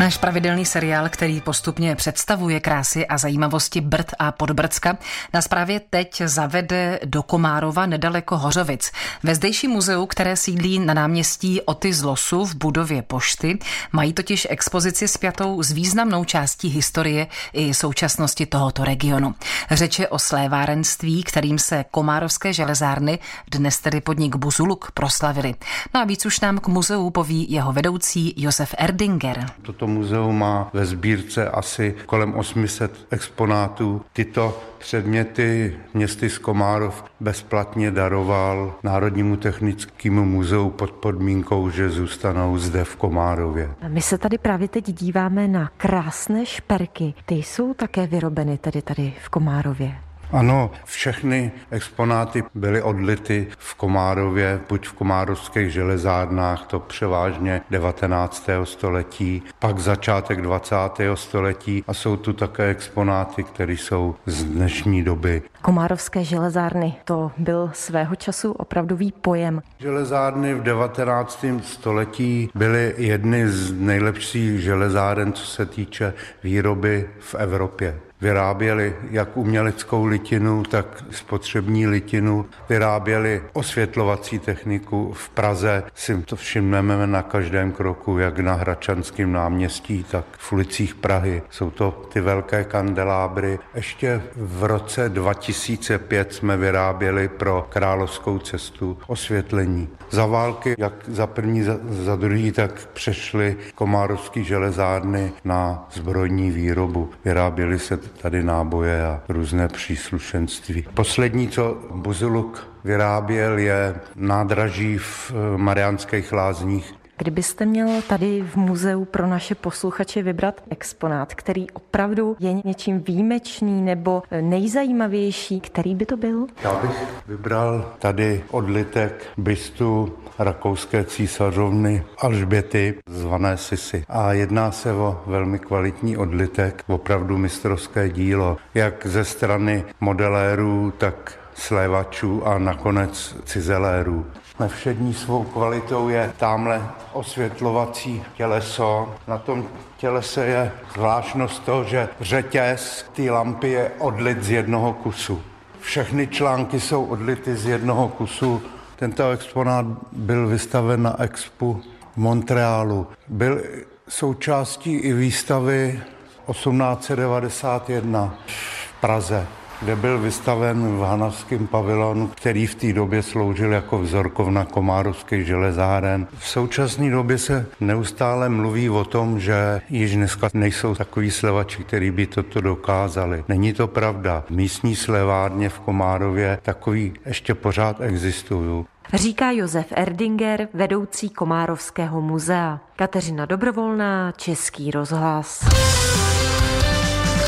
Náš pravidelný seriál, který postupně představuje krásy a zajímavosti Brd a Podbrdska, nás právě teď zavede do Komárova nedaleko Hořovic. Ve zdejším muzeu, které sídlí na náměstí Oty z Losu v budově pošty, mají totiž expozici spjatou s významnou částí historie i současnosti tohoto regionu. Řeče o slévárenství, kterým se komárovské železárny, dnes tedy podnik Buzuluk, proslavili. No a víc už nám k muzeu poví jeho vedoucí Josef Erdinger. Toto muzeum má ve sbírce asi kolem 800 exponátů. Tyto předměty městy z Komárov bezplatně daroval Národnímu technickému muzeu pod podmínkou, že zůstanou zde v Komárově. My se tady právě teď díváme na krásné šperky. Ty jsou také vyrobeny tady tady v Komárově. Ano, všechny exponáty byly odlity v Komárově, buď v komárovských železárnách, to převážně 19. století, pak začátek 20. století a jsou tu také exponáty, které jsou z dnešní doby. Komárovské železárny, to byl svého času opravdový pojem. Železárny v 19. století byly jedny z nejlepších železáren, co se týče výroby v Evropě vyráběli jak uměleckou litinu, tak spotřební litinu, vyráběli osvětlovací techniku. V Praze si to všimneme na každém kroku, jak na Hračanském náměstí, tak v ulicích Prahy. Jsou to ty velké kandelábry. Ještě v roce 2005 jsme vyráběli pro královskou cestu osvětlení. Za války, jak za první, za, za druhý, tak přešly komárovské železárny na zbrojní výrobu. Vyráběly se tady náboje a různé příslušenství. Poslední, co Buzuluk vyráběl, je nádraží v Mariánských lázních. Kdybyste měl tady v muzeu pro naše posluchače vybrat exponát, který opravdu je něčím výjimečný nebo nejzajímavější, který by to byl? Já bych vybral tady odlitek bystu rakouské císařovny Alžběty, zvané Sisy. A jedná se o velmi kvalitní odlitek, opravdu mistrovské dílo, jak ze strany modelérů, tak slévačů a nakonec cizelérů. Nevšední svou kvalitou je tamhle osvětlovací těleso. Na tom tělese je zvláštnost to, že řetěz té lampy je odlit z jednoho kusu. Všechny články jsou odlity z jednoho kusu. Tento exponát byl vystaven na expu v Montrealu. Byl součástí i výstavy 1891 v Praze kde byl vystaven v Hanavském pavilonu, který v té době sloužil jako vzorkovna Komárovských železáren. V současné době se neustále mluví o tom, že již dneska nejsou takový slevači, který by toto dokázali. Není to pravda. Místní slevárně v Komárově takový ještě pořád existují. Říká Josef Erdinger, vedoucí Komárovského muzea. Kateřina Dobrovolná, Český rozhlas.